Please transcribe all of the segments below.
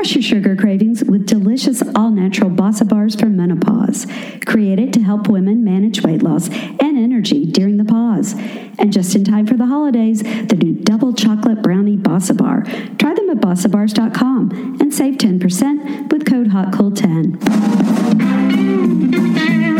Crush your sugar cravings with delicious all natural Bossa Bars for menopause, created to help women manage weight loss and energy during the pause. And just in time for the holidays, the new double chocolate brownie Bossa Bar. Try them at bossabars.com and save 10% with code HOTCOOL10.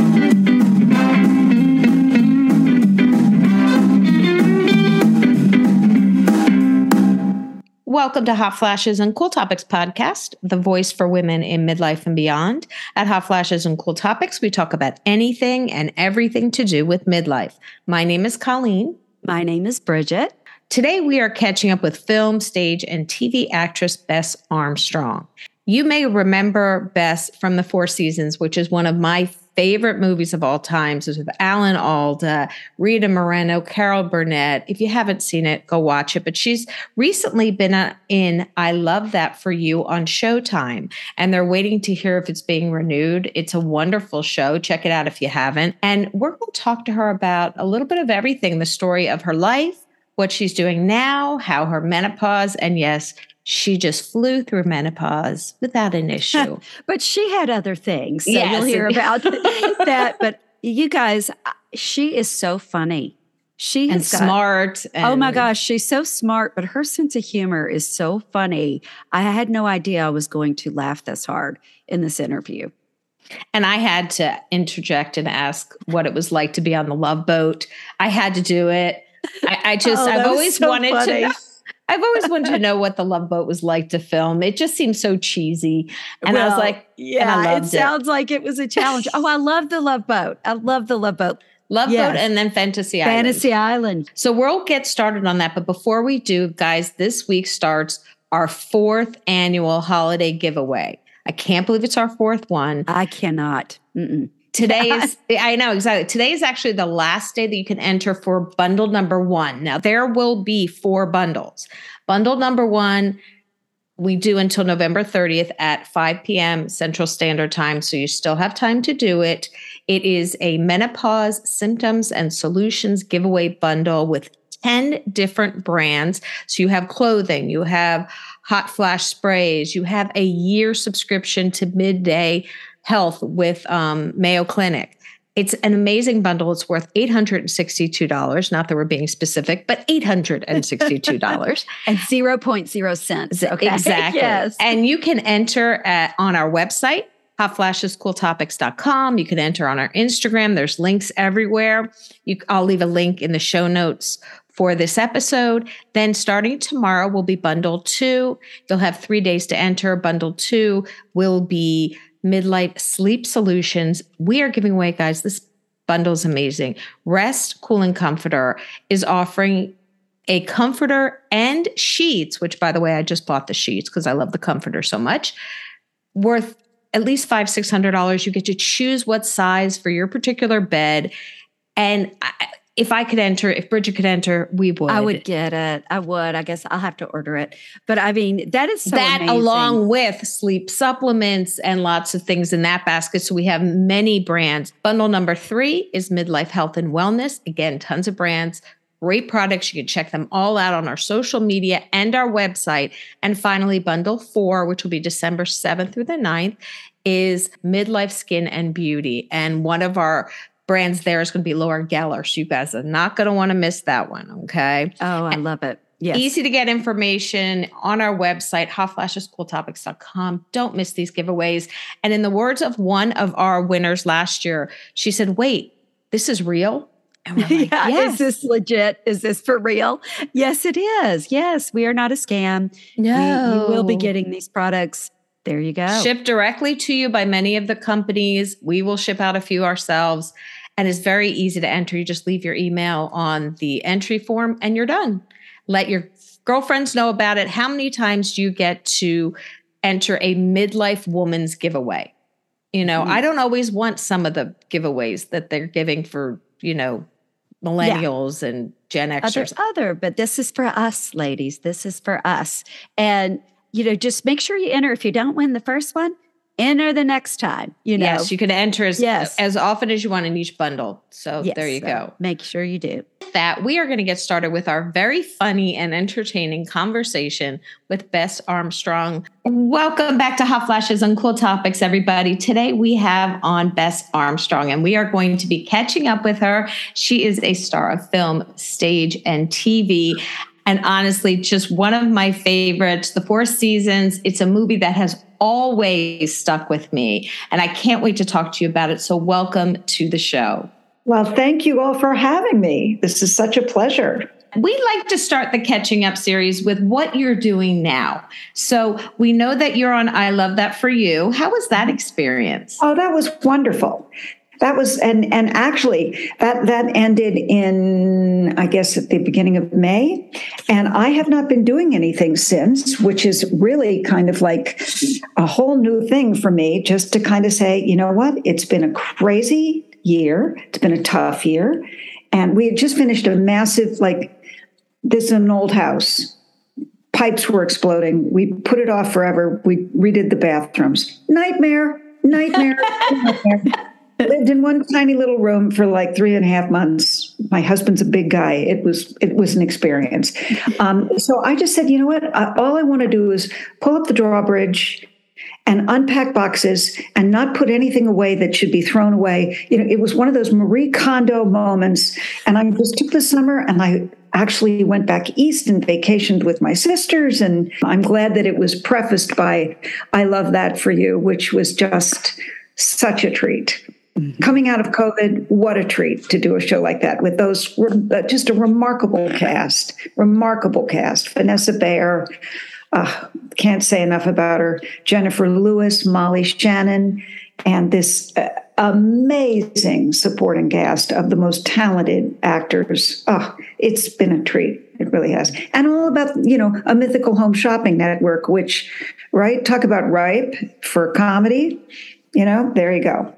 Welcome to Hot Flashes and Cool Topics podcast, the voice for women in midlife and beyond. At Hot Flashes and Cool Topics, we talk about anything and everything to do with midlife. My name is Colleen. My name is Bridget. Today, we are catching up with film, stage, and TV actress Bess Armstrong. You may remember Bess from The Four Seasons, which is one of my favorite movies of all times is with Alan Alda, Rita Moreno, Carol Burnett. If you haven't seen it, go watch it. But she's recently been uh, in I Love That for You on Showtime, and they're waiting to hear if it's being renewed. It's a wonderful show. Check it out if you haven't. And we're going to talk to her about a little bit of everything the story of her life, what she's doing now, how her menopause, and yes, she just flew through menopause without an issue. but she had other things. So yes. you'll hear about that. But you guys, she is so funny. She got, smart. And oh my gosh, she's so smart, but her sense of humor is so funny. I had no idea I was going to laugh this hard in this interview. And I had to interject and ask what it was like to be on the love boat. I had to do it. I, I just, oh, I've always so wanted funny. to know. I've always wanted to know what the Love Boat was like to film. It just seems so cheesy. And well, I was like, yeah, it sounds it. like it was a challenge. oh, I love the Love Boat. I love the Love Boat. Love yes. Boat and then Fantasy Island. Fantasy Island. So we'll get started on that. But before we do, guys, this week starts our fourth annual holiday giveaway. I can't believe it's our fourth one. I cannot. Mm-mm. Today is, I know exactly. Today is actually the last day that you can enter for bundle number one. Now, there will be four bundles. Bundle number one, we do until November 30th at 5 p.m. Central Standard Time. So you still have time to do it. It is a menopause symptoms and solutions giveaway bundle with 10 different brands. So you have clothing, you have hot flash sprays, you have a year subscription to midday health with um, Mayo Clinic. It's an amazing bundle. It's worth $862. Not that we're being specific, but $862. and 0.0 cents. Okay. Exactly. yes. And you can enter at, on our website, hotflashescooltopics.com. You can enter on our Instagram. There's links everywhere. You, I'll leave a link in the show notes for this episode. Then starting tomorrow will be bundle two. You'll have three days to enter. Bundle two will be Midlife Sleep Solutions. We are giving away, guys, this bundle is amazing. Rest Cooling Comforter is offering a comforter and sheets, which by the way, I just bought the sheets because I love the comforter so much, worth at least five, six hundred dollars. You get to choose what size for your particular bed. And I, if I could enter, if Bridget could enter, we would. I would get it. I would. I guess I'll have to order it. But I mean, that is so that amazing. along with sleep supplements and lots of things in that basket. So we have many brands. Bundle number three is midlife health and wellness. Again, tons of brands. Great products. You can check them all out on our social media and our website. And finally, bundle four, which will be December 7th through the 9th, is midlife skin and beauty. And one of our brands there is going to be Laura Geller. So you guys are not going to want to miss that one. Okay. Oh, I love it. Yes. Easy to get information on our website, hotflashescooltopics.com. Don't miss these giveaways. And in the words of one of our winners last year, she said, wait, this is real? Like, yeah, yes. Is this legit? Is this for real? Yes, it is. Yes, we are not a scam. No. We, you will be getting these products there you go. Shipped directly to you by many of the companies. We will ship out a few ourselves and it's very easy to enter. You just leave your email on the entry form and you're done. Let your girlfriends know about it. How many times do you get to enter a midlife woman's giveaway? You know, mm-hmm. I don't always want some of the giveaways that they're giving for, you know, millennials yeah. and Gen Xers. Other, other, but this is for us, ladies. This is for us. And, you know, just make sure you enter. If you don't win the first one, enter the next time. You know, yes, you can enter as, Yes. as often as you want in each bundle. So Yes, there you so go. Make sure you do. that, we are going to get started with our very funny and entertaining conversation with Bess Armstrong. Welcome back to Hot Flashes and Cool Topics, everybody. Today we have on Bess Armstrong, and we are going to be catching up with her. She is a star of film, stage, and TV. And honestly, just one of my favorites. The Four Seasons, it's a movie that has always stuck with me. And I can't wait to talk to you about it. So, welcome to the show. Well, thank you all for having me. This is such a pleasure. We like to start the catching up series with what you're doing now. So we know that you're on I Love That For You. How was that experience? Oh, that was wonderful. That was and and actually that that ended in I guess at the beginning of May. And I have not been doing anything since which is really kind of like a whole new thing for me just to kind of say you know what? It's been a crazy year. It's been a tough year. And we had just finished a massive like this is an old house. Pipes were exploding. We put it off forever. We redid the bathrooms. Nightmare. Nightmare, nightmare lived in one tiny little room for like three and a half months. My husband's a big guy. It was it was an experience. Um, so I just said, you know what? All I want to do is pull up the drawbridge and unpack boxes and not put anything away that should be thrown away. You know, it was one of those Marie Kondo moments. And I just took the summer and I actually went back east and vacationed with my sisters. And I'm glad that it was prefaced by I Love That for You, which was just such a treat. Coming out of COVID, what a treat to do a show like that with those uh, just a remarkable cast, remarkable cast. Vanessa Bayer, uh, can't say enough about her. Jennifer Lewis, Molly Shannon, and this uh, amazing supporting cast of the most talented actors. Oh, it's been a treat. It really has. And all about, you know, a mythical home shopping network, which, right, talk about ripe for comedy. You know, there you go.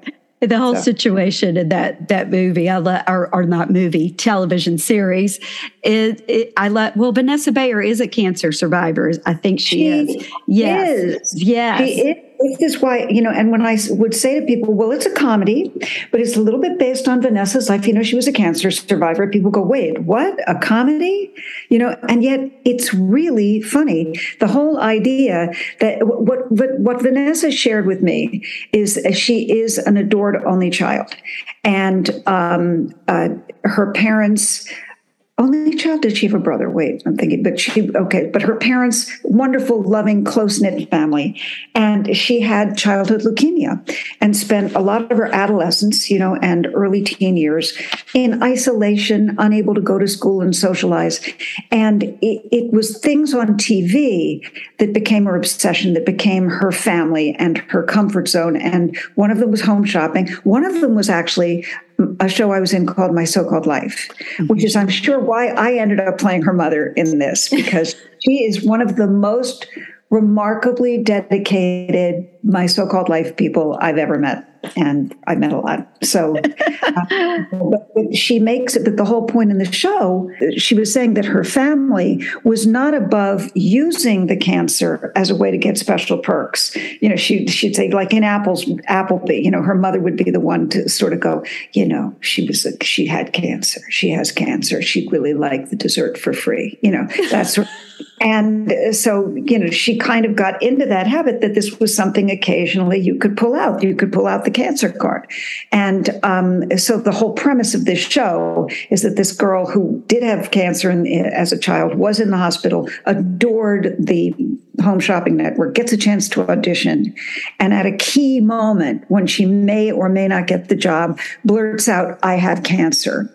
The whole so. situation in that that movie, I let, or, or not movie, television series, it, it I let. Well, Vanessa Bayer is a cancer survivor. I think she, she is. Yes, is. yes. She is. This is why, you know, and when I would say to people, well, it's a comedy, but it's a little bit based on Vanessa's life. You know, she was a cancer survivor. People go, wait, what? A comedy? You know, and yet it's really funny. The whole idea that what, what, what Vanessa shared with me is she is an adored only child. And um, uh, her parents, only child did she have a brother. Wait i'm thinking but she okay but her parents wonderful loving close-knit family. And she had childhood leukemia and spent a lot of her adolescence you know and early teen years in isolation unable to go to school and socialize. And it, it was things on tv that became her obsession that became her family and her comfort zone. And one of them was home shopping. One of them was actually a show I was in called My So Called Life, which is, I'm sure, why I ended up playing her mother in this because she is one of the most remarkably dedicated My So Called Life people I've ever met. And I've met a lot. So uh, she makes it, but the whole point in the show, she was saying that her family was not above using the cancer as a way to get special perks. You know, she, she'd say, like in Apple's Applebee, you know, her mother would be the one to sort of go, you know, she was, a, she had cancer. She has cancer. She'd really like the dessert for free. You know, that's and so, you know, she kind of got into that habit that this was something occasionally you could pull out. You could pull out the cancer card. And um, so the whole premise of this show is that this girl who did have cancer in, as a child was in the hospital, adored the home shopping network, gets a chance to audition. And at a key moment when she may or may not get the job, blurts out, I have cancer.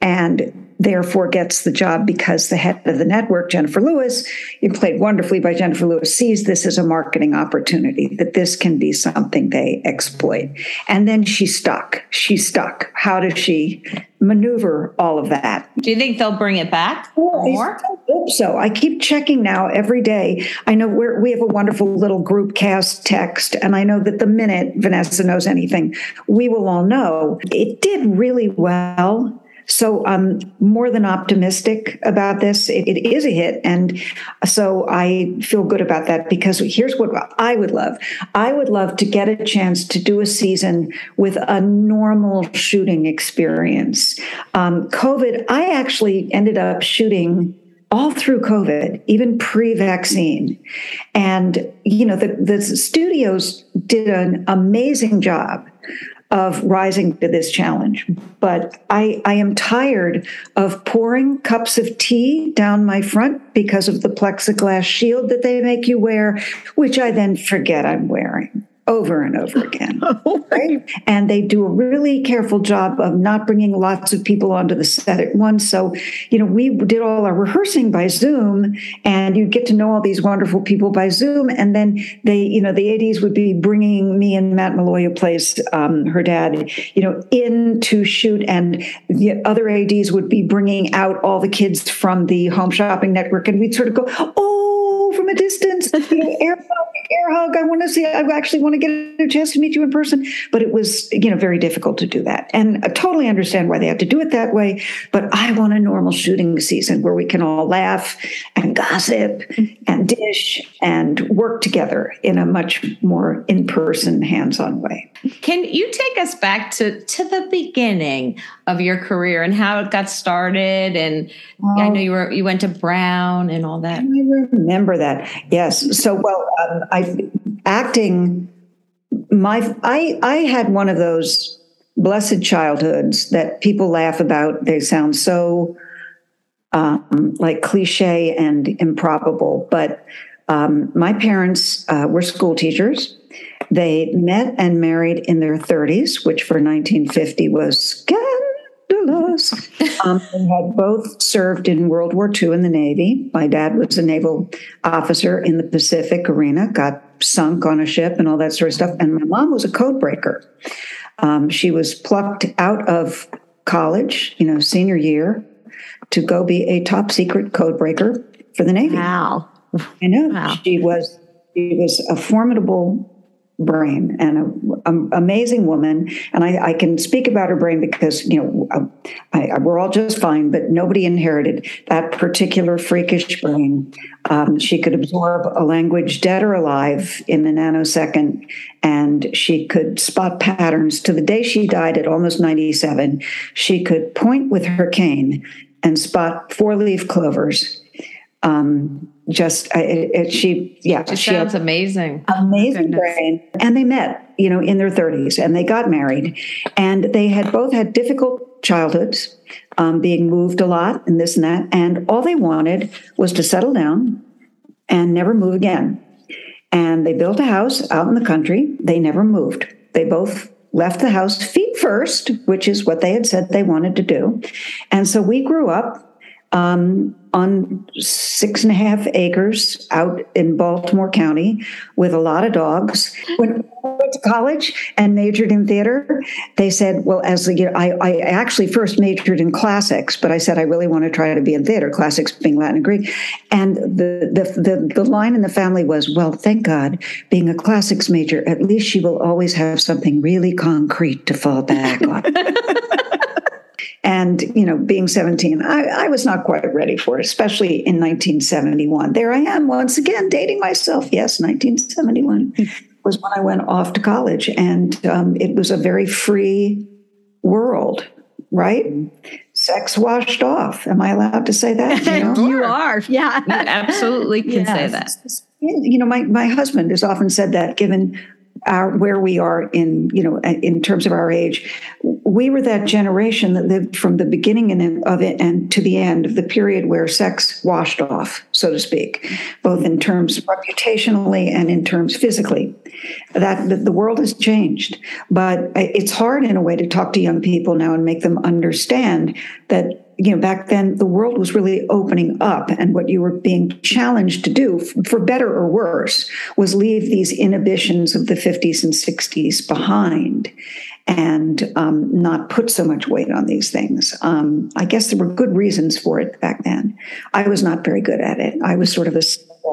And therefore gets the job because the head of the network, Jennifer Lewis, played wonderfully by Jennifer Lewis, sees this as a marketing opportunity, that this can be something they exploit. And then she's stuck. She's stuck. How does she maneuver all of that? Do you think they'll bring it back more? I hope so. I keep checking now every day. I know we're, we have a wonderful little group cast text, and I know that the minute Vanessa knows anything, we will all know. It did really well so I'm more than optimistic about this. It, it is a hit. And so I feel good about that because here's what I would love I would love to get a chance to do a season with a normal shooting experience. Um, COVID, I actually ended up shooting all through COVID, even pre-vaccine. And you know, the, the studios did an amazing job of rising to this challenge. But I, I am tired of pouring cups of tea down my front because of the plexiglass shield that they make you wear, which I then forget I'm wearing over and over again. right? And they do a really careful job of not bringing lots of people onto the set at once. So, you know, we did all our rehearsing by Zoom and you get to know all these wonderful people by Zoom. And then they, you know, the ADs would be bringing me and Matt Malloy, who plays um, her dad, you know, in to shoot. And the other ADs would be bringing out all the kids from the home shopping network. And we'd sort of go, oh, from a distance, you know, air air hug. I want to see, I actually want to get a chance to meet you in person. But it was, you know, very difficult to do that. And I totally understand why they have to do it that way. But I want a normal shooting season where we can all laugh and gossip and dish and work together in a much more in person, hands on way. Can you take us back to, to the beginning of your career and how it got started? And I know you were you went to Brown and all that. I remember that. Yes. So well, um, I acting my I I had one of those blessed childhoods that people laugh about. They sound so um, like cliche and improbable, but um, my parents uh, were school teachers. They met and married in their 30s, which for 1950 was scandalous. Um, they had both served in World War II in the Navy. My dad was a naval officer in the Pacific arena, got sunk on a ship and all that sort of stuff. And my mom was a code breaker. Um, she was plucked out of college, you know, senior year, to go be a top secret code breaker for the Navy. Wow. I know. Wow. She was she was a formidable brain and an amazing woman. And I, I, can speak about her brain because, you know, I, I, we're all just fine, but nobody inherited that particular freakish brain. Um, she could absorb a language dead or alive in a nanosecond, and she could spot patterns to the day she died at almost 97. She could point with her cane and spot four leaf clovers. Um, just it, it, she yeah she sounds amazing. amazing brain. And they met you know in their 30s and they got married. And they had both had difficult childhoods um, being moved a lot and this and that. And all they wanted was to settle down and never move again. And they built a house out in the country. They never moved. They both left the house feet first which is what they had said they wanted to do. And so we grew up um, on six and a half acres out in Baltimore County with a lot of dogs. When I went to college and majored in theater, they said, well, as you know, I, I actually first majored in classics, but I said I really want to try to be in theater, classics being Latin and Greek. And the, the, the, the line in the family was, well, thank God, being a classics major, at least she will always have something really concrete to fall back on. And, you know, being 17, I, I, was not quite ready for it, especially in 1971. There I am once again dating myself. Yes, 1971 was when I went off to college. And um, it was a very free world, right? Sex washed off. Am I allowed to say that? You, know? you are. Yeah. You absolutely can yes. say that. You know, my, my husband has often said that given our where we are in you know in terms of our age. We were that generation that lived from the beginning of it and to the end of the period where sex washed off so to speak both in terms reputationally and in terms physically. That the world has changed but uh, it's hard in a way to talk to young people now and make them understand that you know back then the world was really opening up and what you were being challenged to do for better or worse was leave these inhibitions of the 50s and 60s behind and um, not put so much weight on these things. Um, i guess there were good reasons for it back then. I was not very good at it. I was sort of a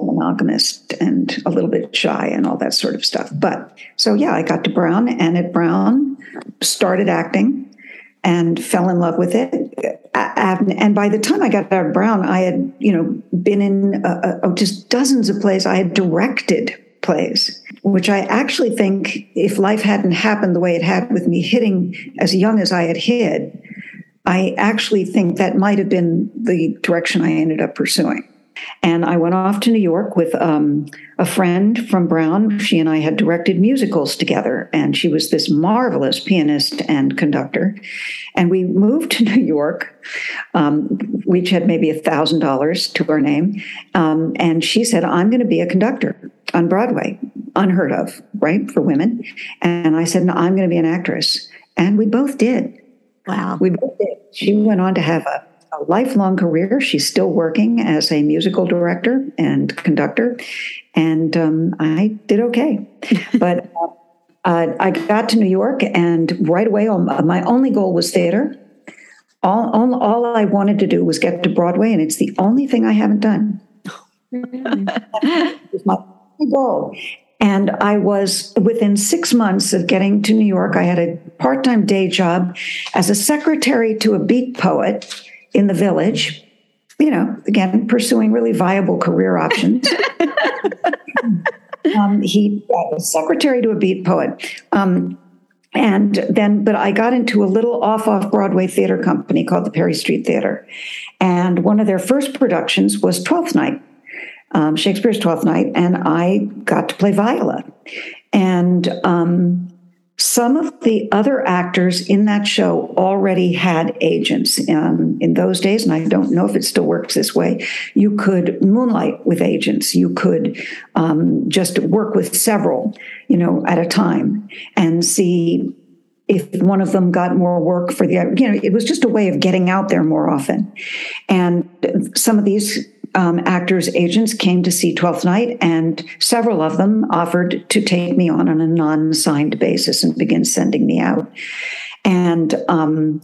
monogamist and a little bit shy and all that sort of stuff. But so yeah i got to brown and at brown started acting and fell in love with it. And by the time I got out of Brown, I had, you know, been in uh, uh, just dozens of plays. I had directed plays, which I actually think if life hadn't happened the way it had with me hitting as young as I had hit, I actually think that might have been the direction I ended up pursuing. And I went off to New York with um, a friend from Brown. She and I had directed musicals together, and she was this marvelous pianist and conductor. And we moved to New York. Um, we each had maybe a thousand dollars to our name, um, and she said, "I'm going to be a conductor on Broadway." Unheard of, right, for women. And I said, "No, I'm going to be an actress." And we both did. Wow. We both did. She went on to have a a lifelong career. She's still working as a musical director and conductor, and um, I did okay. but uh, I got to New York, and right away, my only goal was theater. All, all, all I wanted to do was get to Broadway, and it's the only thing I haven't done. it was my goal. And I was within six months of getting to New York. I had a part time day job as a secretary to a beat poet in the village, you know, again, pursuing really viable career options. um, he was secretary to a beat poet. Um, and then, but I got into a little off off Broadway theater company called the Perry Street Theater. And one of their first productions was Twelfth Night, um, Shakespeare's Twelfth Night. And I got to play Viola. And um, some of the other actors in that show already had agents um, in those days, and I don't know if it still works this way. You could moonlight with agents. You could um, just work with several, you know, at a time and see if one of them got more work for the, other. you know, it was just a way of getting out there more often. And some of these um, actors' agents came to see Twelfth Night, and several of them offered to take me on on a non signed basis and begin sending me out. And um,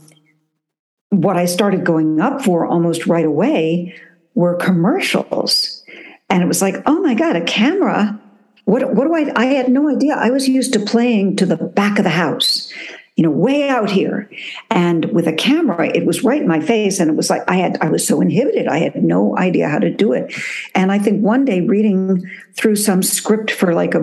what I started going up for almost right away were commercials. And it was like, oh my God, a camera. What, what do I? I had no idea. I was used to playing to the back of the house you know, way out here. And with a camera, it was right in my face. And it was like I had, I was so inhibited. I had no idea how to do it. And I think one day reading through some script for like a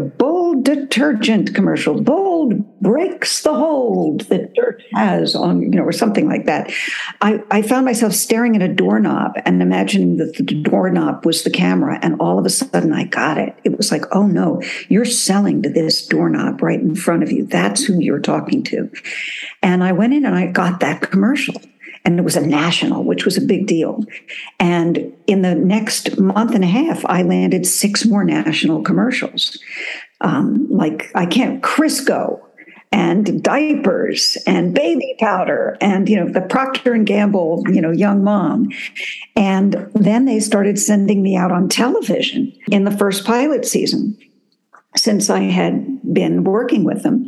bold detergent commercial, bold breaks the hold that dirt has on, you know, or something like that. I, I found myself staring at a doorknob and imagining that the doorknob was the camera. And all of a sudden I got it. It was like, oh no, you're selling to this doorknob right in front of you. That's who you're talking to. And I went in and I got that commercial and it was a national, which was a big deal. And in the next month and a half, I landed six more national commercials. Um, like I can't Crisco and diapers and baby powder and you know the Procter and Gamble you know young mom. And then they started sending me out on television in the first pilot season since I had been working with them.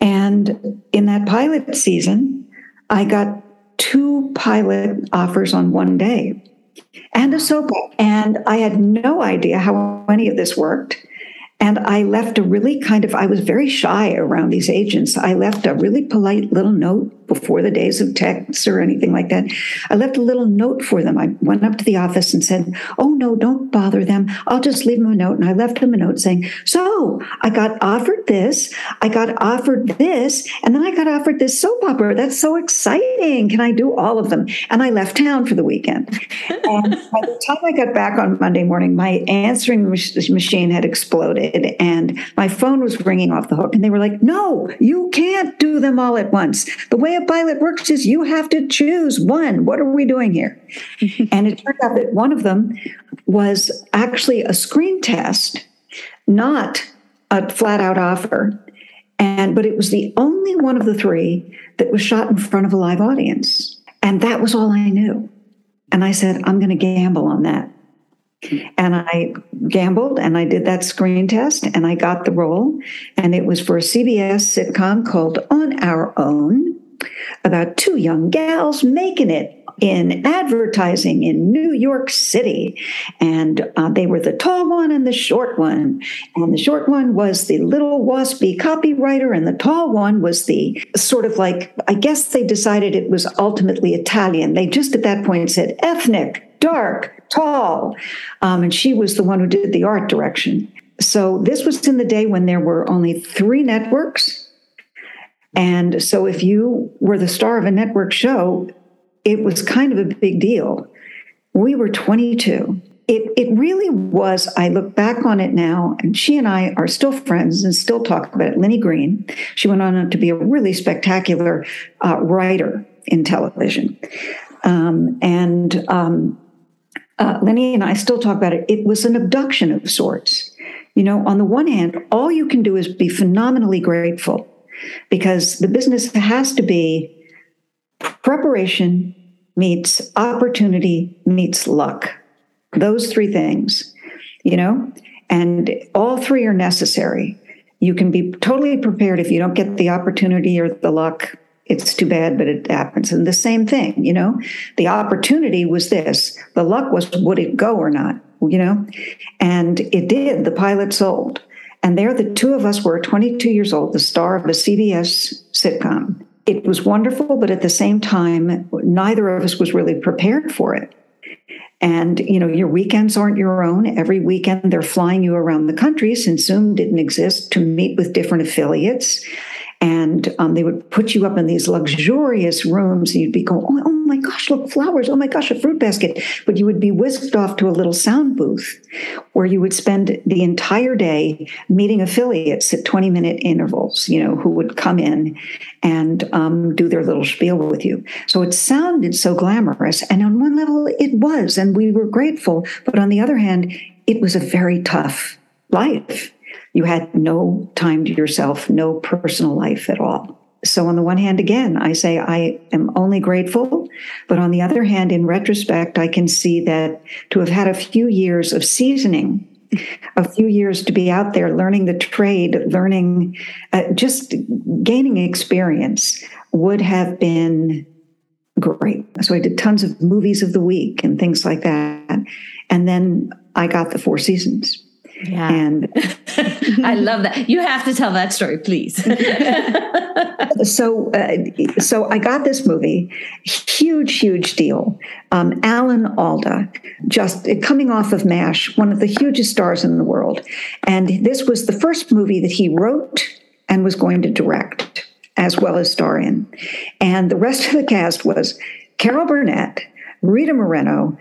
And in that pilot season I got two pilot offers on one day and a soap and I had no idea how any of this worked and I left a really kind of, I was very shy around these agents. I left a really polite little note before the days of texts or anything like that. I left a little note for them. I went up to the office and said, Oh, no, don't bother them. I'll just leave them a note. And I left them a note saying, So I got offered this, I got offered this, and then I got offered this soap opera. That's so exciting. Can I do all of them? And I left town for the weekend. and by the time I got back on Monday morning, my answering machine had exploded and my phone was ringing off the hook. And they were like, No, you can't do them all at once. The way pilot works is you have to choose one. What are we doing here? and it turned out that one of them was actually a screen test, not a flat out offer. And but it was the only one of the three that was shot in front of a live audience. And that was all I knew. And I said, I'm going to gamble on that. And I gambled and I did that screen test and I got the role. And it was for a CBS sitcom called On Our Own about two young gals making it in advertising in New York City. And uh, they were the tall one and the short one. And the short one was the little waspy copywriter, and the tall one was the sort of like, I guess they decided it was ultimately Italian. They just at that point said ethnic, dark, tall. Um, and she was the one who did the art direction. So this was in the day when there were only three networks. And so if you were the star of a network show, it was kind of a big deal. We were 22. It, it really was. I look back on it now, and she and I are still friends and still talk about it. Lynnie Greene, she went on to be a really spectacular uh, writer in television. Um, and um, uh, Lynnie and I still talk about it. It was an abduction of sorts. You know, on the one hand, all you can do is be phenomenally grateful because the business has to be preparation meets opportunity meets luck. Those three things, you know, and all three are necessary. You can be totally prepared if you don't get the opportunity or the luck. It's too bad, but it happens. And the same thing, you know, the opportunity was this. The luck was would it go or not, you know? And it did. The pilot sold. And there, the two of us were 22 years old, the star of a CBS sitcom it was wonderful, but at the same time, neither of us was really prepared for it. And you know, your weekends aren't your own. Every weekend they're flying you around the country since Zoom didn't exist to meet with different affiliates and um, they would put you up in these luxurious rooms. And you'd be going oh, oh, my gosh look flowers. Oh my gosh a fruit basket. But you would be whisked off to a little sound booth where you would spend the entire day meeting affiliates at 20 minute intervals you know who would come in and um, do their little spiel with you. So it sounded so glamorous. And on one level it was. And we were grateful. But on the other hand it was a very tough life you had no time to yourself, no personal life at all. So, on the one hand, again, I say I am only grateful. But on the other hand, in retrospect, I can see that to have had a few years of seasoning, a few years to be out there learning the trade, learning, uh, just gaining experience would have been great. So, I did tons of movies of the week and things like that. And then I got the four seasons. Yeah. And I love that. You have to tell that story, please. so, uh, so I got this movie, huge, huge deal. Um, Alan Alda, just coming off of MASH, one of the hugest stars in the world. And this was the first movie that he wrote and was going to direct, as well as star in. And the rest of the cast was Carol Burnett, Rita Moreno,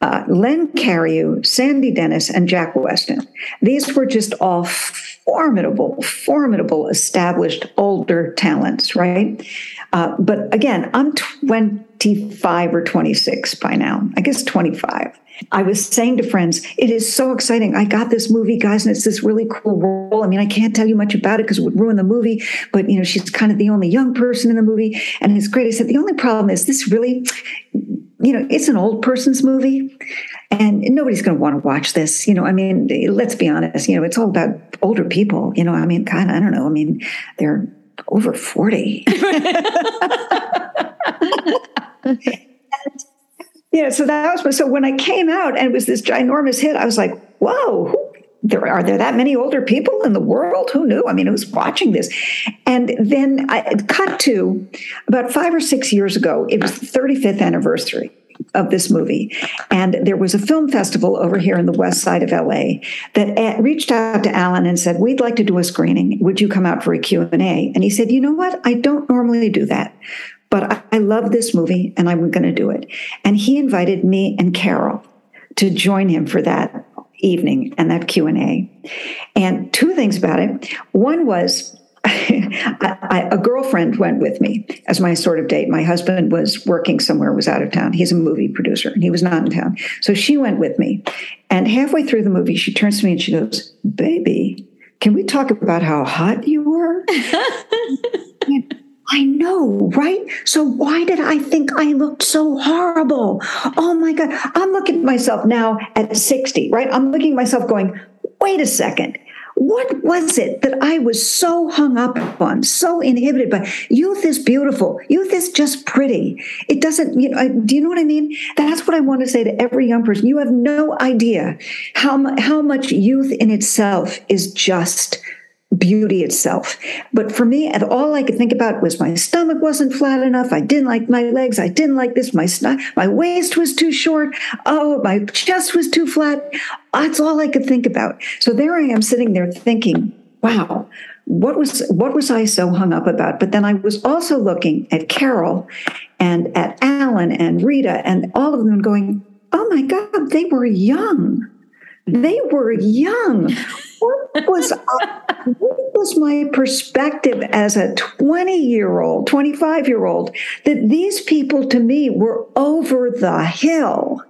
uh, Len Cariou, Sandy Dennis, and Jack Weston. These were just all formidable, formidable, established older talents, right? Uh, but again, I'm 25 or 26 by now. I guess 25. I was saying to friends, it is so exciting. I got this movie, guys, and it's this really cool role. I mean, I can't tell you much about it because it would ruin the movie, but you know, she's kind of the only young person in the movie, and it's great. I said, the only problem is this really you know, it's an old person's movie and nobody's going to want to watch this. You know, I mean, let's be honest, you know, it's all about older people. You know, I mean, God, I don't know. I mean, they're over 40. yeah, so that was so when I came out and it was this ginormous hit, I was like, whoa, there are there that many older people in the world? Who knew? I mean who's watching this? And then i cut to about five or six years ago it was the 35th anniversary of this movie. And there was a film festival over here in the west side of la that eh, reached out to alan and said we'd like to do a screening. Would you come out for a q&a and he said you know what? I don't normally do that but i love this movie and i'm going to do it. And he invited me and carol to join him for that evening and that q&a and two things about it one was a girlfriend went with me as my sort of date. My husband was working somewhere, was out of town. He's a movie producer, and he was not in town. So she went with me. And halfway through the movie, she turns to me and she goes, Baby, can we talk about how hot you were? I know, right? So why did I think I looked so horrible? Oh my God. I'm looking at myself now at 60, right? I'm looking at myself going, wait a second. what was it that I was so hung up on, so inhibited by? Youth is beautiful. Youth is just pretty. It doesn't, you know, do you know what I mean? That's what I want to say to every young person. You have no idea how, how much youth in itself is just beauty itself. But for me, all I could think about was my stomach wasn't flat enough. I didn't like my legs. I didn't like this. My my waist was too short. Oh, my chest was too flat. That's all I could think about. So there I am sitting there thinking, wow, what was what was I so hung up about? But then I was also looking at Carol and at Alan and Rita and all of them going, oh my God, they were young. They were young. What was uh, what was my perspective as a 20 year old, 25 year old that these people to me were over the hill?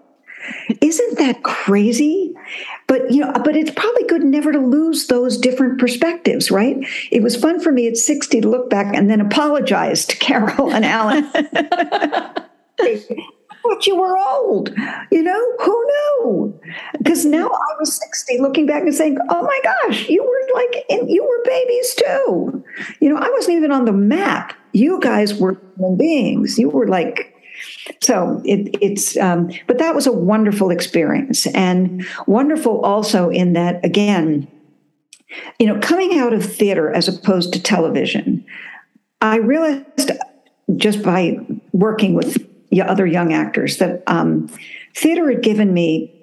Isn't that crazy? But you know, but it's probably good never to lose those different perspectives, right? It was fun for me at 60 to look back and then apologize to Carol and Alan. thought you were old. You know, who knew? Because now I was 60 looking back and saying, oh my gosh, you were like, you were babies too. You know, I wasn't even on the map. You guys were human beings. You were like, so it, it's, um, but that was a wonderful experience and wonderful also in that, again, you know, coming out of theater as opposed to television, I realized just by working with other young actors that um, theater had given me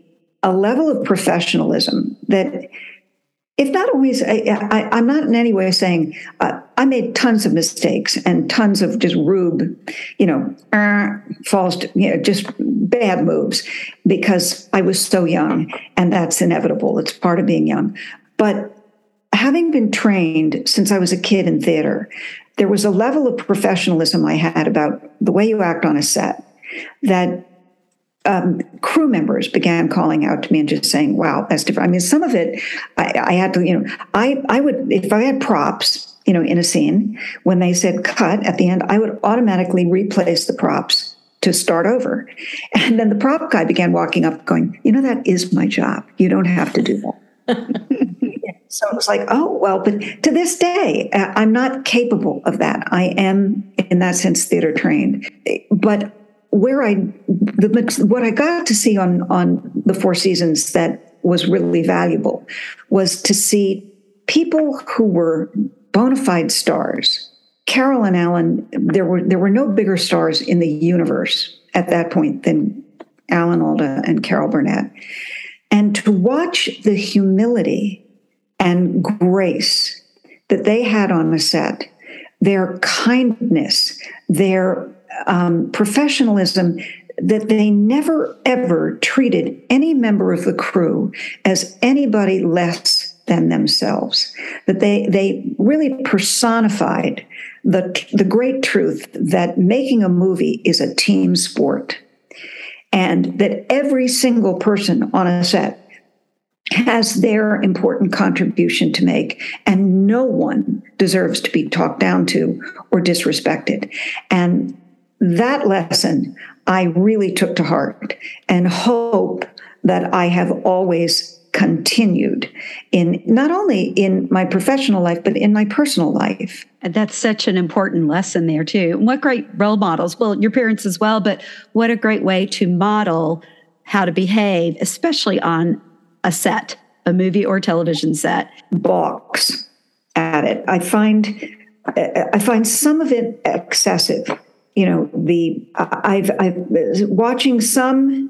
a level of professionalism that if not always I, am not in any way saying uh, i made tons of mistakes and tons of just rube you know uh, falls to, you know just bad moves because i was so young and that's inevitable. It's part of being young. But having been trained since i was a kid in theater there was a level of professionalism I had about the way you act on a set that um, crew members began calling out to me and just saying, "Wow, that's different." I mean, some of it, I, I, had to, you know, I I would if I had props, you know, in a scene when they said cut at the end, I would automatically replace the props to start over, and then the prop guy began walking up, going, "You know, that is my job. You don't have to do that." So it was like, oh, well, but to this day, uh, I'm not capable of that. I am, in that sense, theater trained. But where I, the, what I got to see on, on the Four Seasons that was really valuable was to see people who were bona fide stars. Carol and Alan, there were there were no bigger stars in the universe at that point than Alan Alda and Carol Burnett. And to watch the humility and grace that they had on the set, their kindness, their um, professionalism, that they never ever treated any member of the crew as anybody less than themselves. That they they really personified the the great truth that making a movie is a team sport, and that every single person on a set has their important contribution to make, and no one deserves to be talked down to or disrespected. And that lesson I really took to heart and hope that I have always continued in not only in my professional life but in my personal life that's such an important lesson there too and what great role models well your parents as well but what a great way to model how to behave especially on a set, a movie or television set? Balks at it. I find I find some of it excessive. You know, the I've I've watching some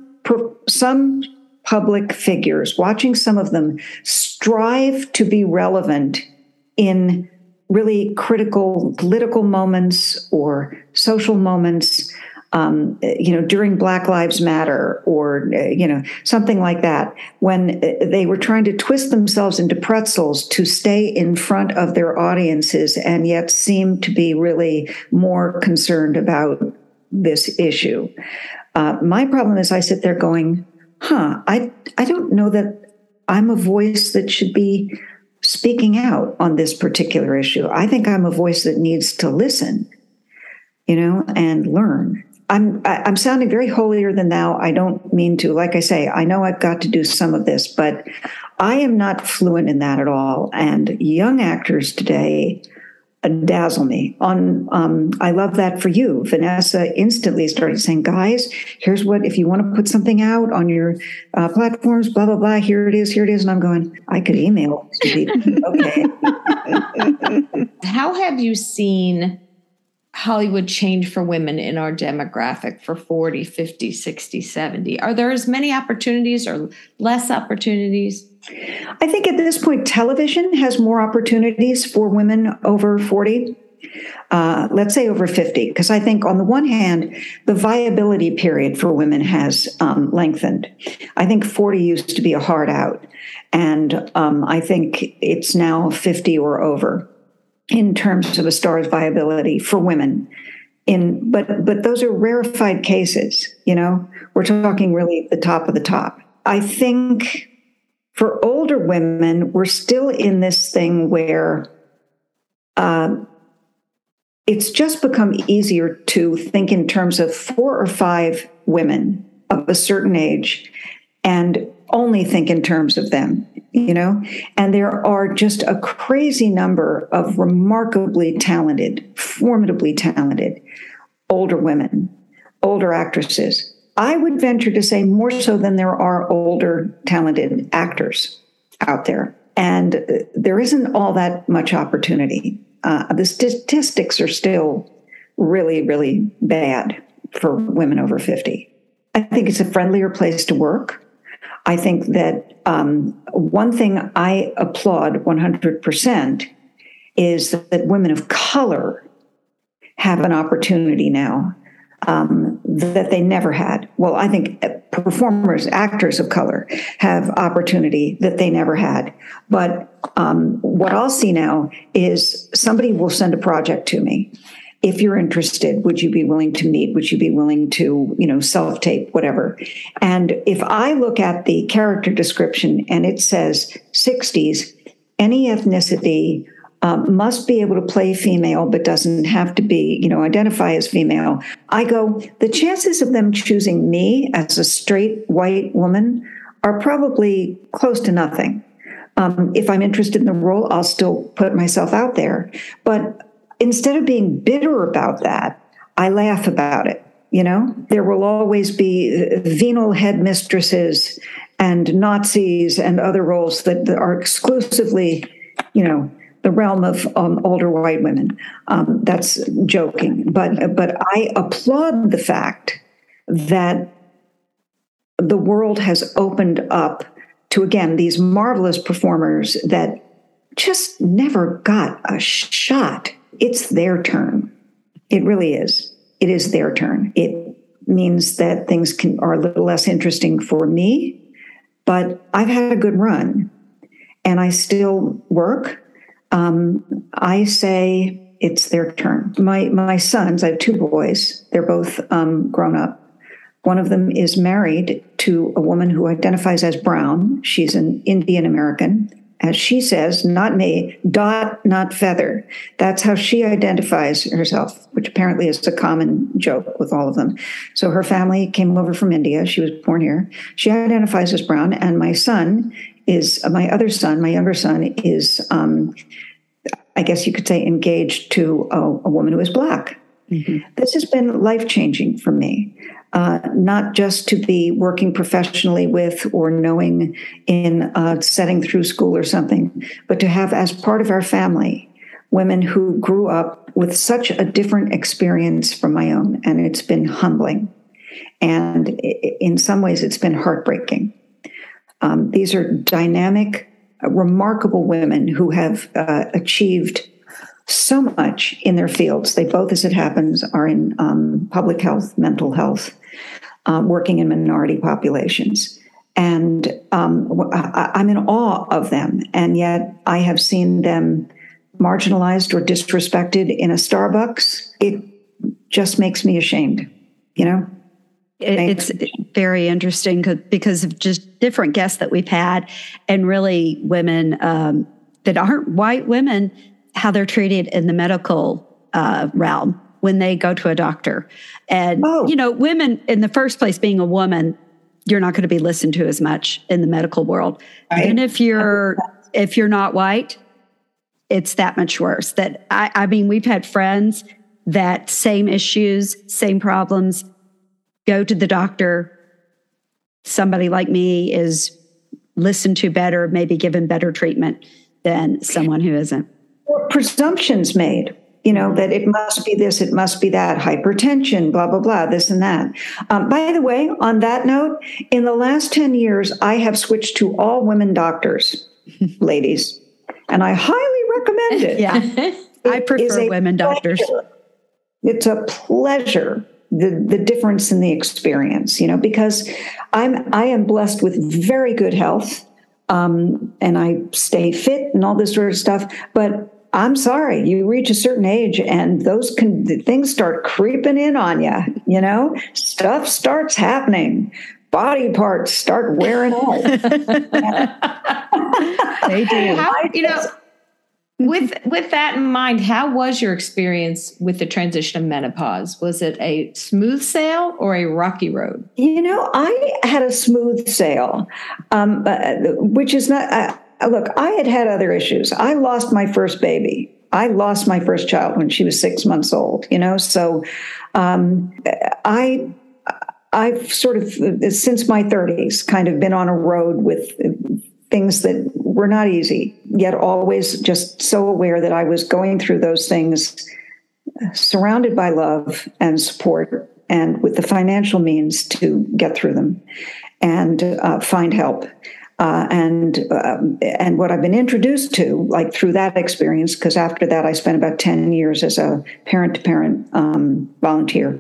some public figures, watching some of them strive to be relevant in really critical political moments or social moments um, you know, during Black Lives Matter or, you know, something like that, when they were trying to twist themselves into pretzels to stay in front of their audiences and yet seem to be really more concerned about this issue. Uh, my problem is I sit there going, huh, I, I don't know that I'm a voice that should be speaking out on this particular issue. I think I'm a voice that needs to listen, you know, and learn. I'm I'm sounding very holier than thou. I don't mean to. Like I say, I know I've got to do some of this, but I am not fluent in that at all. And young actors today dazzle me on um, i love that for you vanessa instantly started saying guys here's what if you want to put something out on your uh, platforms blah blah blah here it is here it is and i'm going i could email okay how have you seen hollywood change for women in our demographic for 40 50 60 70 are there as many opportunities or less opportunities I think at this point, television has more opportunities for women over 40. Uh, let's say over 50, because I think on the one hand, the viability period for women has um, lengthened. I think 40 used to be a hard out, and um, I think it's now 50 or over in terms of a star's viability for women. In but but those are rarefied cases. You know, we're talking really the top of the top. I think for older women, we're still in this thing where uh, it's just become easier to think in terms of four or five women of a certain age and only think in terms of them, you know? And there are just a crazy number of remarkably talented, formidably talented older women, older actresses I would venture to say more so than there are older, talented actors out there. And uh, there isn't all that much opportunity. Uh, the statistics are still really, really bad for women over 50. I think it's a friendlier place to work. I think that um, one thing I applaud 100% is that women of color have an opportunity now um, that they never had. Well, I think performers, actors of color, have opportunity that they never had. But um, what I'll see now is somebody will send a project to me. If you're interested, would you be willing to meet? Would you be willing to, you know, self tape, whatever? And if I look at the character description and it says 60s, any ethnicity, um, must be able to play female, but doesn't have to be, you know, identify as female. I go, the chances of them choosing me as a straight white woman are probably close to nothing. Um, if I'm interested in the role, I'll still put myself out there. But instead of being bitter about that, I laugh about it. You know, there will always be venal headmistresses and Nazis and other roles that are exclusively, you know, the realm of um, older white women. Um, that's joking, but but I applaud the fact that the world has opened up to again these marvelous performers that just never got a shot. It's their turn. It really is. It is their turn. It means that things can, are a little less interesting for me, but I've had a good run and I still work um, I say it's their turn. My my sons, I have two boys. They're both um, grown up. One of them is married to a woman who identifies as brown. She's an Indian American. As she says, not me, dot, not feather. That's how she identifies herself, which apparently is a common joke with all of them. So her family came over from India. She was born here. She identifies as brown. And my son is uh, my other son, my younger son, is, um, I guess you could say, engaged to a, a woman who is black. Mm-hmm. This has been life changing for me. Uh, not just to be working professionally with or knowing in a setting through school or something, but to have as part of our family women who grew up with such a different experience from my own. And it's been humbling. And in some ways, it's been heartbreaking. Um, these are dynamic, uh, remarkable women who have uh, achieved so much in their fields. They both, as it happens, are in um, public health, mental health, uh, working in minority populations. And um, I, I'm in awe of them. And yet I have seen them marginalized or disrespected in a Starbucks. It just makes me ashamed, you know? it's very interesting because of just different guests that we've had and really women um, that aren't white women how they're treated in the medical uh, realm when they go to a doctor and oh. you know women in the first place being a woman you're not going to be listened to as much in the medical world. Right. And if you're if you're not white, it's that much worse. That I, I mean, we've had friends that same issues, same problems, go to the doctor. Somebody like me is listened to better, maybe given better treatment than someone who isn't. Or presumptions made you know, that it must be this, it must be that, hypertension, blah, blah, blah, this and that. Um, by the way, on that note, in the last 10 years, I have switched to all women doctors, ladies, and I highly recommend it. Yeah. I prefer women doctors. It's a pleasure the the difference in the experience you know because i'm i am blessed with very good health um, and i stay fit and all this sort of stuff but I'm sorry, you reach a certain age and those can, things start creeping in on you, you know, stuff starts happening. Body parts start wearing out. they do. How, you know, with with that in mind, how was your experience with the transition of menopause? Was it a smooth sail or a rocky road? You know, I had a smooth sail, um, uh, which is not. Uh, look, I had had other issues. I lost my first baby. I lost my first child when she was six months old. You know, so um, I I've sort of since my 30s kind of been on a road with things that were not easy, yet always just so aware that I was going through those things surrounded by love and support and with the financial means to get through them and uh, find help. Uh, and uh, and what I've been introduced to, like through that experience, because after that I spent about ten years as a parent to parent volunteer,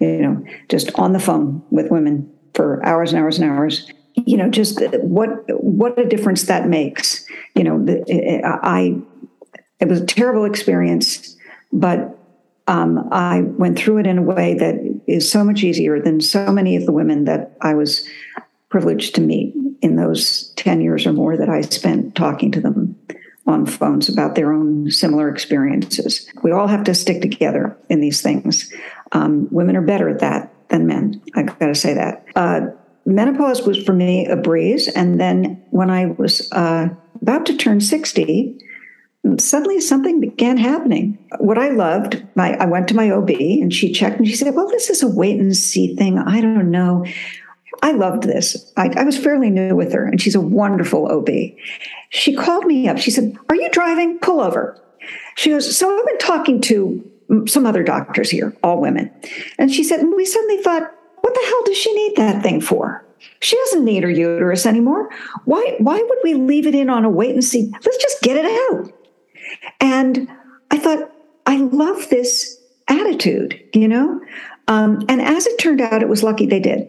you know, just on the phone with women for hours and hours and hours. You know, just what what a difference that makes. You know, I it was a terrible experience, but um, I went through it in a way that is so much easier than so many of the women that I was privileged to meet in those 10 years or more that I spent talking to them on phones about their own similar experiences. We all have to stick together in these things. Um, women are better at that than men. I've got to say that. Uh, menopause was for me a breeze. And then when I was uh, about to turn 60, suddenly something began happening. What I loved, my, I went to my OB and she checked and she said, Well, this is a wait and see thing. I don't know. I loved this. I, I, was fairly new with her, and she's a wonderful OB. She called me up. She said, Are you driving? Pull over. She goes, So I've been talking to some other doctors here, all women. And she said, and We suddenly thought, What the hell does she need that thing for? She doesn't need her uterus anymore. Why, why would we leave it in on a wait and see? Let's just get it out. And I thought, I love this attitude, you know? Um, and as it turned out, it was lucky they did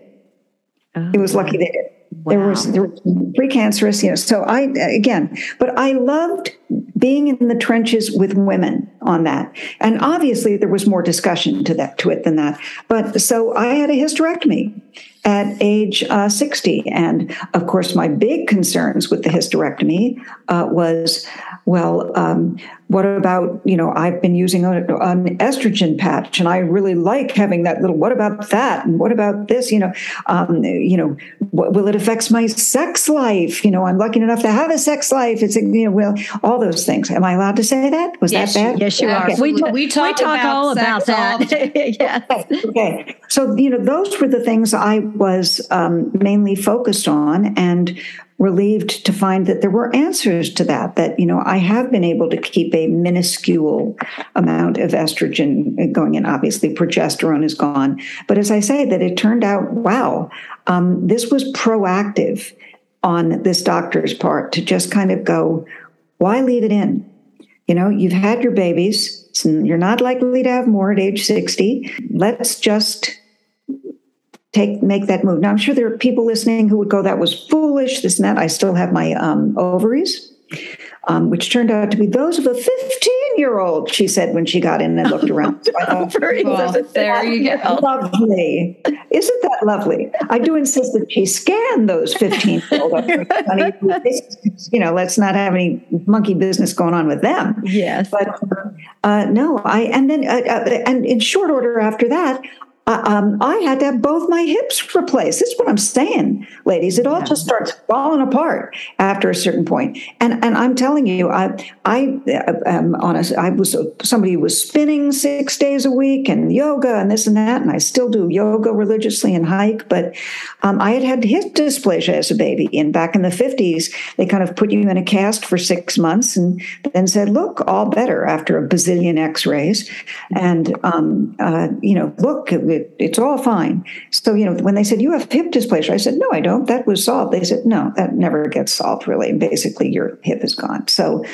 Oh, it was lucky they did. Wow. There was there was precancerous, you know. So I again, but I loved being in the trenches with women on that. And obviously there was more discussion to that to it than that. But so I had a hysterectomy at age uh, 60. And of course, my big concerns with the hysterectomy uh, was well, um, what about, you know, I've been using a, an estrogen patch and I really like having that little, what about that? And what about this? You know, um, you know, what, will it affect my sex life? You know, I'm lucky enough to have a sex life. It's, you know, well, all those things. Am I allowed to say that? Was yes, that bad? Yes, you are. We, talk, we talk, we talk about all about that. yes. Okay. okay. So, you know, those were the things I was um, mainly focused on. And relieved to find that there were answers to that that you know i have been able to keep a minuscule amount of estrogen going in. Obviously progesterone is gone. But as i say that it turned out wow um, this was proactive on this doctor's part to just kind of go why leave it in? You know you've had your babies. You're not likely to have more at age 60 let's just take make that move. Now I'm sure there are people listening who would go, "That was foolish." This and that. I still have my um, ovaries, um, which turned out to be those of a 15 year old. She said when she got in and looked around. So thought, well, there you go. Lovely, isn't that lovely? I do insist that she scan those 15 year old. you know, let's not have any monkey business going on with them. Yes, but uh, no, I and then uh, uh, and in short order after that, um, I had to have both my hips replaced. This is what I'm saying, ladies. It all yeah. just starts falling apart after a certain point. And and I'm telling you, I I am um, on a, I was somebody who was spinning six days a week and yoga and this and that, and I still do yoga religiously and hike. But um, I had had hip dysplasia as a baby, and back in the 50s, they kind of put you in a cast for six months and then said, "Look, all better after a bazillion X-rays," and um, uh, you know, look it, it's all fine. So, you know, when they said, you have hip dysplasia, I said, no, I don't. That was solved. They said, no, that never gets solved, really. basically, your hip is gone. So,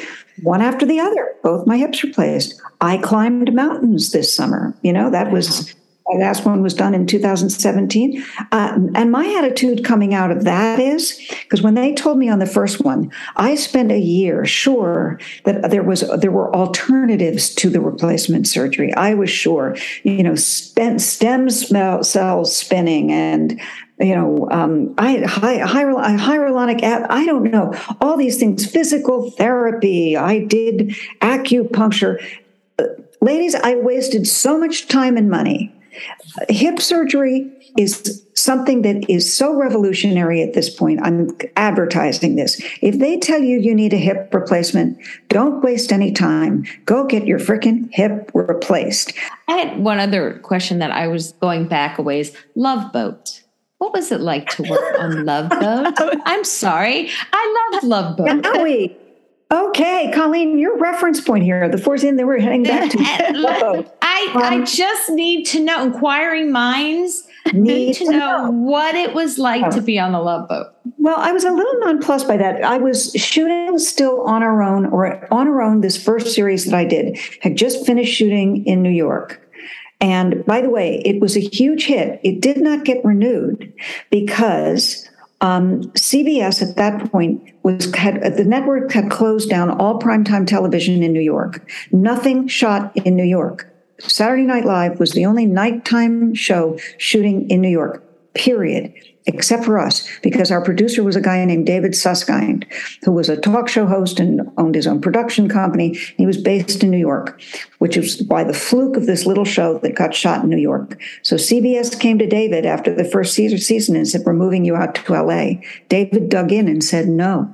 one after the other, both my hips replaced. I climbed mountains this summer. You know, that was my last one was done in 2017. Uh, and my attitude coming out of that is because when they told me on the first one, I spent a year sure that there was there were alternatives to the replacement surgery. I was sure, you know, spent stem cells spinning and you know, um, I, hyaluronic, I don't know, all these things, physical therapy. I did acupuncture. Uh, ladies, I wasted so much time and money Hip surgery is something that is so revolutionary at this point. I'm advertising this. If they tell you you need a hip replacement, don't waste any time. Go get your freaking hip replaced. I had one other question that I was going back a ways. Love Boat. What was it like to work on Love Boat? I'm sorry. I love Love Boat. Howie, Okay, Colleen, your reference point here, the fourth in that we're heading back to. I, um, I just need to know, inquiring minds need to, to know, know, what it was like oh. to be on the love boat. Well, I was a little nonplussed by that. I was shooting still on our own, or on our own, this first series that I did, had just finished shooting in New York. And by the way, it was a huge hit. It did not get renewed because um, CBS at that point was had the network had closed down all primetime television in New York. Nothing shot in New York. Saturday Night Live was the only nighttime show shooting in New York. Period except for us, because our producer was a guy named David Susskind, who was a talk show host and owned his own production company. He was based in New York, which is by the fluke of this little show that got shot in New York. So CBS came to David after the first season and said, We're moving you out to LA. David dug in and said, No.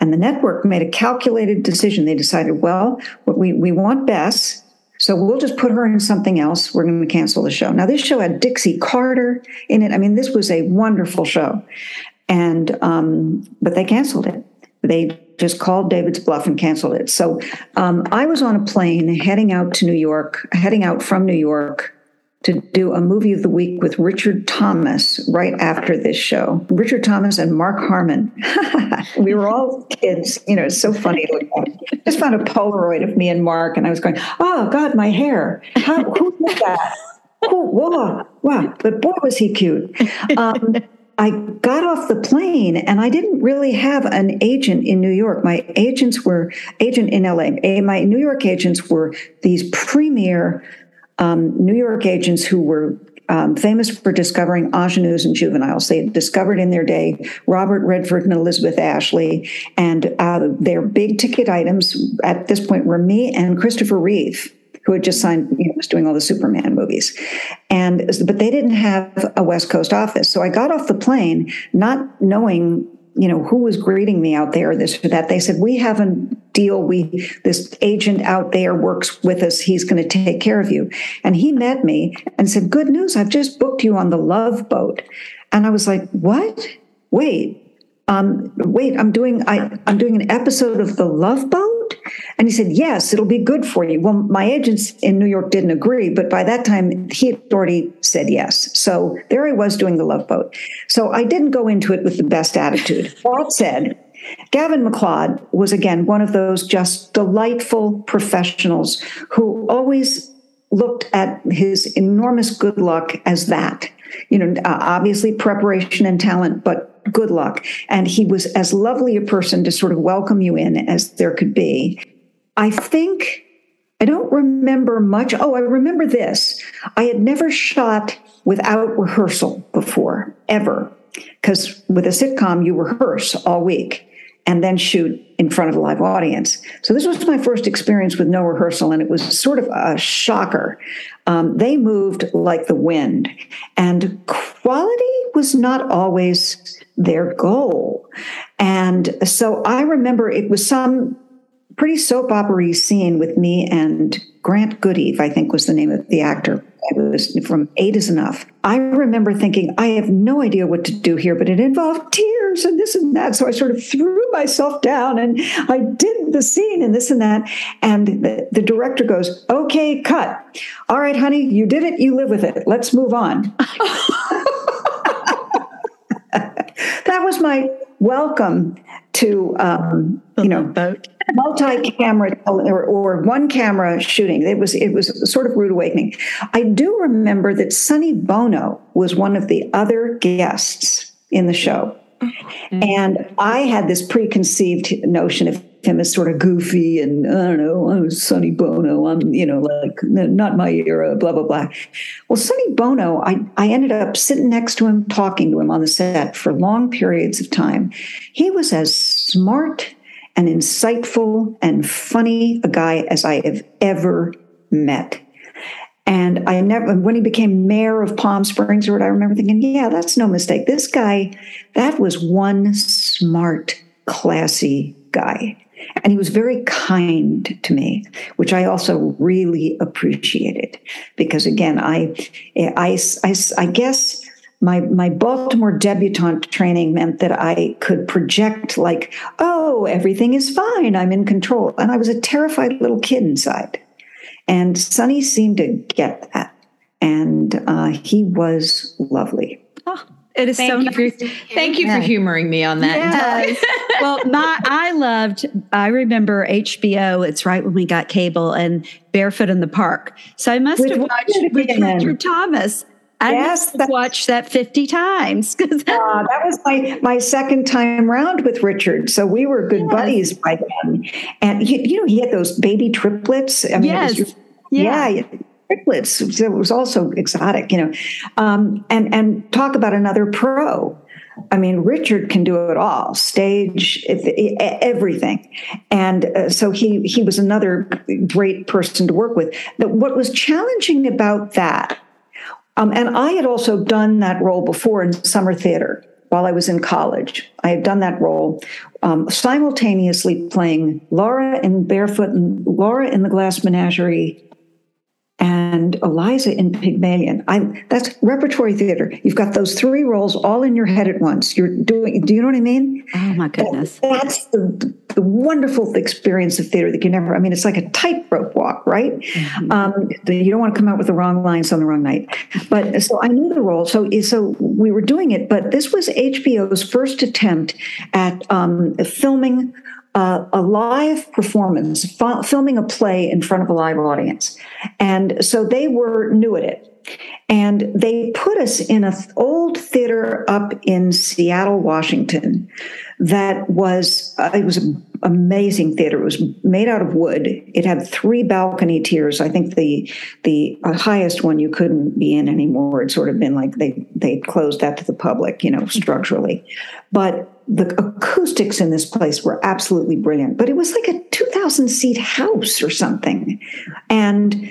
And the network made a calculated decision. They decided, well, we, we want Bess so we'll just put her in something else. We're going to cancel the show. Now, this show had Dixie Carter in it. I mean, this was a wonderful show. And, um, but they canceled it. They just called David's bluff and canceled it. So um, I was on a plane heading out to New York, heading out from New York to do a movie of the week with Richard Thomas right after this show. Richard Thomas and Mark Harmon. we were all kids. You know, it's so funny. I just found a Polaroid of me and Mark, and I was going, "Oh God, my hair! How, who did that? Who, wow, wow!" But boy, was he cute. Um, I got off the plane and I didn't really have an agent in New York. My agents were agent in LA. My New York agents were these premier um, New York agents who were um, famous for discovering ingenues and juveniles. They discovered in their day Robert Redford and Elizabeth Ashley, and uh, their big ticket items at this point were me and Christopher Reeve. Who had just signed, you know, was doing all the Superman movies, and but they didn't have a West Coast office. So I got off the plane, not knowing you know who was greeting me out there this or that they said we have a deal we this agent out there works with us he's going to take care of you and he met me and said good news i've just booked you on the love boat and i was like what wait um, wait i'm doing I, i'm doing an episode of the love boat and he said, Yes, it'll be good for you. Well, my agents in New York didn't agree, but by that time he had already said yes. So there I was doing the love boat. So I didn't go into it with the best attitude. That said, Gavin MacLeod was again one of those just delightful professionals who always looked at his enormous good luck as that. You know, uh, obviously preparation and talent, but good luck. And he was as lovely a person to sort of welcome you in as there could be. I think I don't remember much. Oh, I remember this. I had never shot without rehearsal before, ever. Because with a sitcom, you rehearse all week. And then shoot in front of a live audience. So this was my first experience with no rehearsal, and it was sort of a shocker. Um, they moved like the wind, and quality was not always their goal. And so I remember it was some pretty soap opera scene with me and Grant Goodeve, I think was the name of the actor. Was from Eight is Enough. I remember thinking, I have no idea what to do here, but it involved tears and this and that. So I sort of threw myself down and I did the scene and this and that. And the, the director goes, Okay, cut. All right, honey, you did it. You live with it. Let's move on. that was my welcome to um, you know boat multi-camera or, or, one camera shooting it was it was sort of rude awakening i do remember that sonny bono was one of the other guests in the show mm-hmm. and i had this preconceived notion of him as sort of goofy and I don't know, I'm Sonny Bono. I'm, you know, like not my era, blah, blah, blah. Well, Sonny Bono, I, I ended up sitting next to him, talking to him on the set for long periods of time. He was as smart and insightful and funny a guy as I have ever met. And I never, when he became mayor of Palm Springs or I remember thinking, yeah, that's no mistake. This guy, that was one smart, classy guy. And he was very kind to me, which I also really appreciated because, again, I, I, I, I guess my my Baltimore debutante training meant that I could project like, oh, everything is fine, I'm in control, and I was a terrified little kid inside. And Sonny seemed to get that, and uh, he was lovely. Oh. It is thank so nice. For, thank you for humoring me on that. Yes. well, my I loved. I remember HBO. It's right when we got cable and Barefoot in the Park. So I must with have watched with Richard Thomas. I yes, have watched that fifty times. uh, that was my my second time round with Richard. So we were good yes. buddies by then. And he, you know, he had those baby triplets. I mean, yes. Was, yeah. yeah triplets. It was also exotic, you know. Um, and and talk about another pro. I mean, Richard can do it all, stage, everything, and uh, so he he was another great person to work with. But what was challenging about that, um, and I had also done that role before in summer theater while I was in college. I had done that role um, simultaneously playing Laura in Barefoot and Laura in the Glass Menagerie and Eliza in Pygmalion. I that's repertory theater. You've got those three roles all in your head at once. You're doing. Do you know what I mean? Oh my goodness! That, that's the, the wonderful experience of theater that you never. I mean, it's like a tightrope walk, right? Mm-hmm. Um, you don't want to come out with the wrong lines on the wrong night. But so I knew the role. So so we were doing it. But this was HBO's first attempt at um, filming uh, a live performance, f- filming a play in front of a live audience. And so they were new at it. And they put us in an old theater up in Seattle, Washington, that was uh, it was an amazing theater. It was made out of wood. It had three balcony tiers. I think the the uh, highest one you couldn't be in anymore. It sort of been like they they closed that to the public, you know, structurally. But the acoustics in this place were absolutely brilliant. But it was like a 2,000 seat house or something, and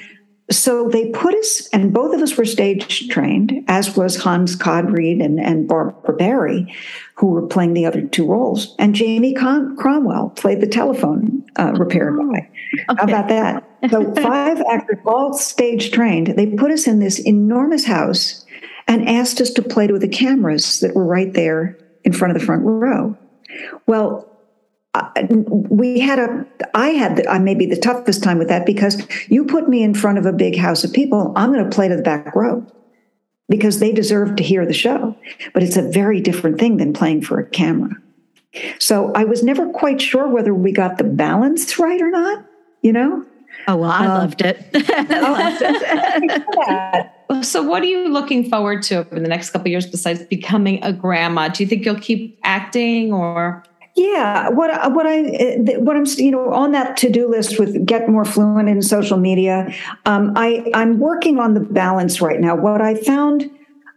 so they put us, and both of us were stage trained, as was Hans Conried and, and Barbara Barrie, who were playing the other two roles. And Jamie Con- Cromwell played the telephone uh, repair oh, guy. Okay. How about that? So five actors, all stage trained. They put us in this enormous house and asked us to play to the cameras that were right there in front of the front row. Well, we had a i had the, uh, maybe the toughest time with that because you put me in front of a big house of people i'm going to play to the back row because they deserve to hear the show. But it's a very different thing than playing for a camera. So i was never quite sure whether we got the balance right or not you know? Oh well i um, loved it. I loved it. So what are you looking forward to over the next couple years besides becoming a grandma? Do you think you'll keep acting or yeah, what what I what I'm you know on that to do list with get more fluent in social media. Um, I I'm working on the balance right now. What I found,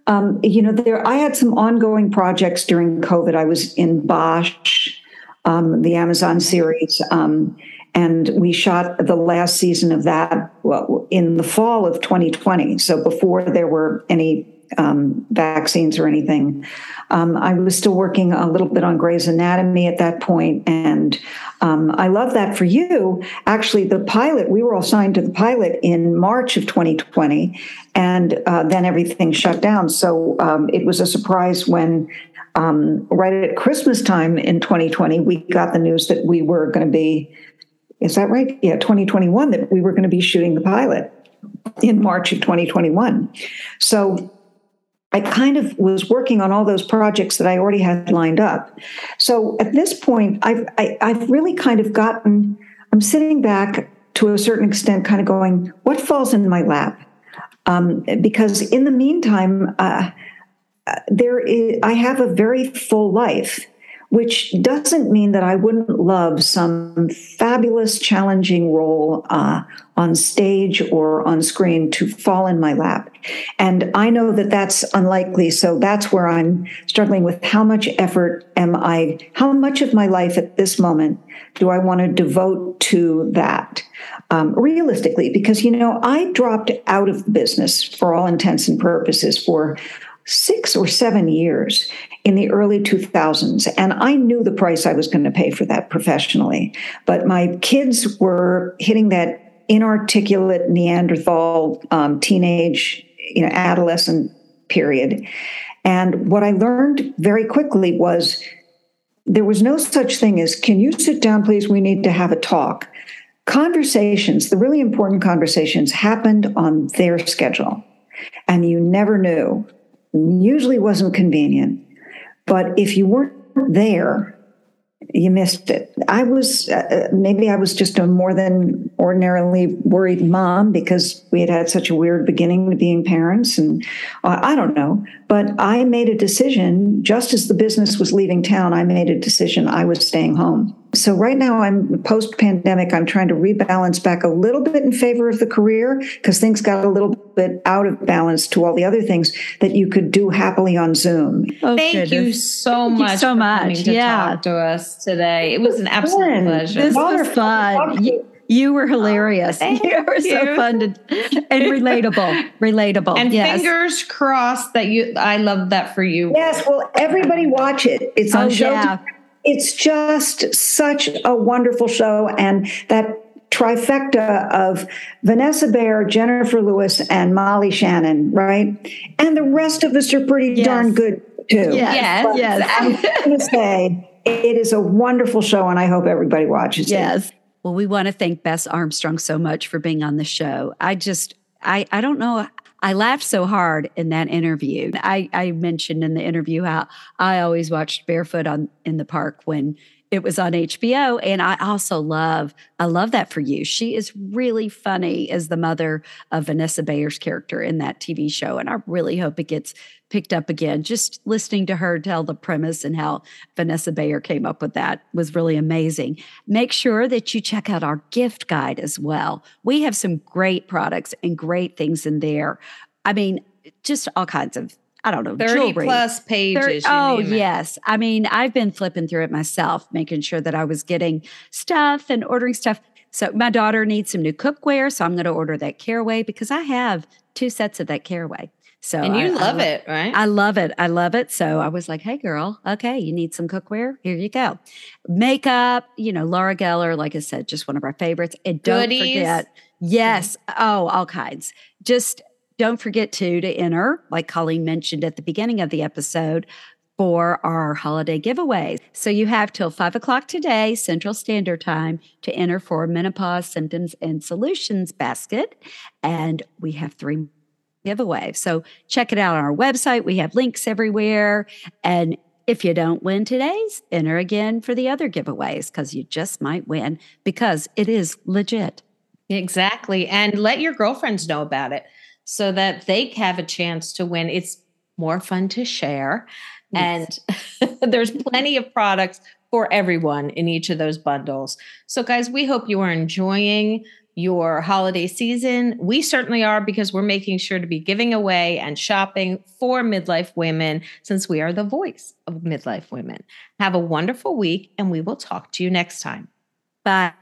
um, you know, there I had some ongoing projects during COVID. I was in Bosch. um, the Amazon series. Um, and we shot the last season of that well, in the fall of 2020. So before there were any um, vaccines or anything. Um, I was still working a little bit on Grey's Anatomy at that point, and um, I love that for you. Actually, the pilot, we were all signed to the pilot in March of 2020, and uh, then everything shut down. So um, it was a surprise when. Um, right at Christmas time in 2020, we got the news that we were going to be is that right? Yeah, 2021, that we were going to be shooting the pilot in March of 2021. So I kind of was working on all those projects that I already had lined up. So at this point, I've, I, have i have really kind of gotten, I'm sitting back to a certain extent, kind of going, what falls in my lap? Um, because in the meantime, uh, uh there is, I have a very full life which doesn't mean that I wouldn't love some fabulous, challenging role uh, on stage or on screen to fall in my lap. And I know that that's unlikely. So that's where I'm struggling with how much effort am I, how much of my life at this moment do I want to devote to that? Um, realistically, because, you know, I dropped out of business for all intents and purposes for six or seven years in the early 2000s. And I knew the price I was going to pay for that professionally. But my kids were hitting that inarticulate Neanderthal um, teenage, you know, adolescent period. And what I learned very quickly was there was no such thing as, can you sit down, please? We need to have a talk. Conversations, the really important conversations, happened on their schedule. And you never knew usually wasn't convenient. But if you weren't there, you missed it. I was uh, maybe I was just a more than ordinarily worried mom because we had had such a weird beginning to being parents, and uh, I don't know. But I made a decision just as the business was leaving town. I made a decision I was staying home so right now i'm post pandemic i'm trying to rebalance back a little bit in favor of the career because things got a little bit out of balance to all the other things that you could do happily on zoom oh, thank goodness. you so Thank much you so much to yeah. talk to us today it was an absolute fun. pleasure this was fun you, you were oh, hilarious. Oh, you were you. so fun to, and relatable. Relatable. And yes. fingers crossed that you I love that for you. Yes, well everybody watch it. It's oh, on oh, show yeah it's just such a wonderful show. And that trifecta of Vanessa Bayer, Jennifer Lewis, and Molly Shannon, right? And the rest of us are pretty yes. darn good too. Yes, but yes. I'm going to say it is a wonderful show, and I hope everybody watches yes. it. Yes. Well, we want to thank Bess Armstrong so much for being on the show. I just, I, I don't know I laughed so hard in that interview. I, I mentioned in the interview how I always watched Barefoot on in the park when it was on HBO. And I also love, I love that for you. She is really funny as the mother of Vanessa Bayer's character in that TV show. And I really hope it gets picked up again. Just listening to her tell the premise and how Vanessa Bayer came up with that was really amazing. Make sure that you check out our gift guide as well. We have some great products and great things in there. I mean, just all kinds of I don't know, 30 jewelry. plus pages. 30, oh, yes. I mean, I've been flipping through it myself, making sure that I was getting stuff and ordering stuff. So my daughter needs some new cookware, so I'm going to order that caraway because I have two sets of that caraway. So and you I, love I, it, right? I love it. I love it. So I was like, "Hey, girl, okay, you need some cookware? Here you go." Makeup, you know, Laura Geller, like I said, just one of our favorites. And don't Goodies. forget, yes, oh, all kinds. Just don't forget to to enter, like Colleen mentioned at the beginning of the episode, for our holiday giveaway. So you have till five o'clock today, Central Standard Time, to enter for menopause symptoms and solutions basket. And we have three giveaways. So check it out on our website. We have links everywhere. And if you don't win today's, enter again for the other giveaways because you just might win because it is legit. Exactly. And let your girlfriends know about it so that they have a chance to win. It's more fun to share. Yes. And there's plenty of products for everyone in each of those bundles. So, guys, we hope you are enjoying your holiday season. We certainly are because we're making sure to be giving away and shopping for midlife women since we are the voice of midlife women. Have a wonderful week, and we will talk to you next time. Bye.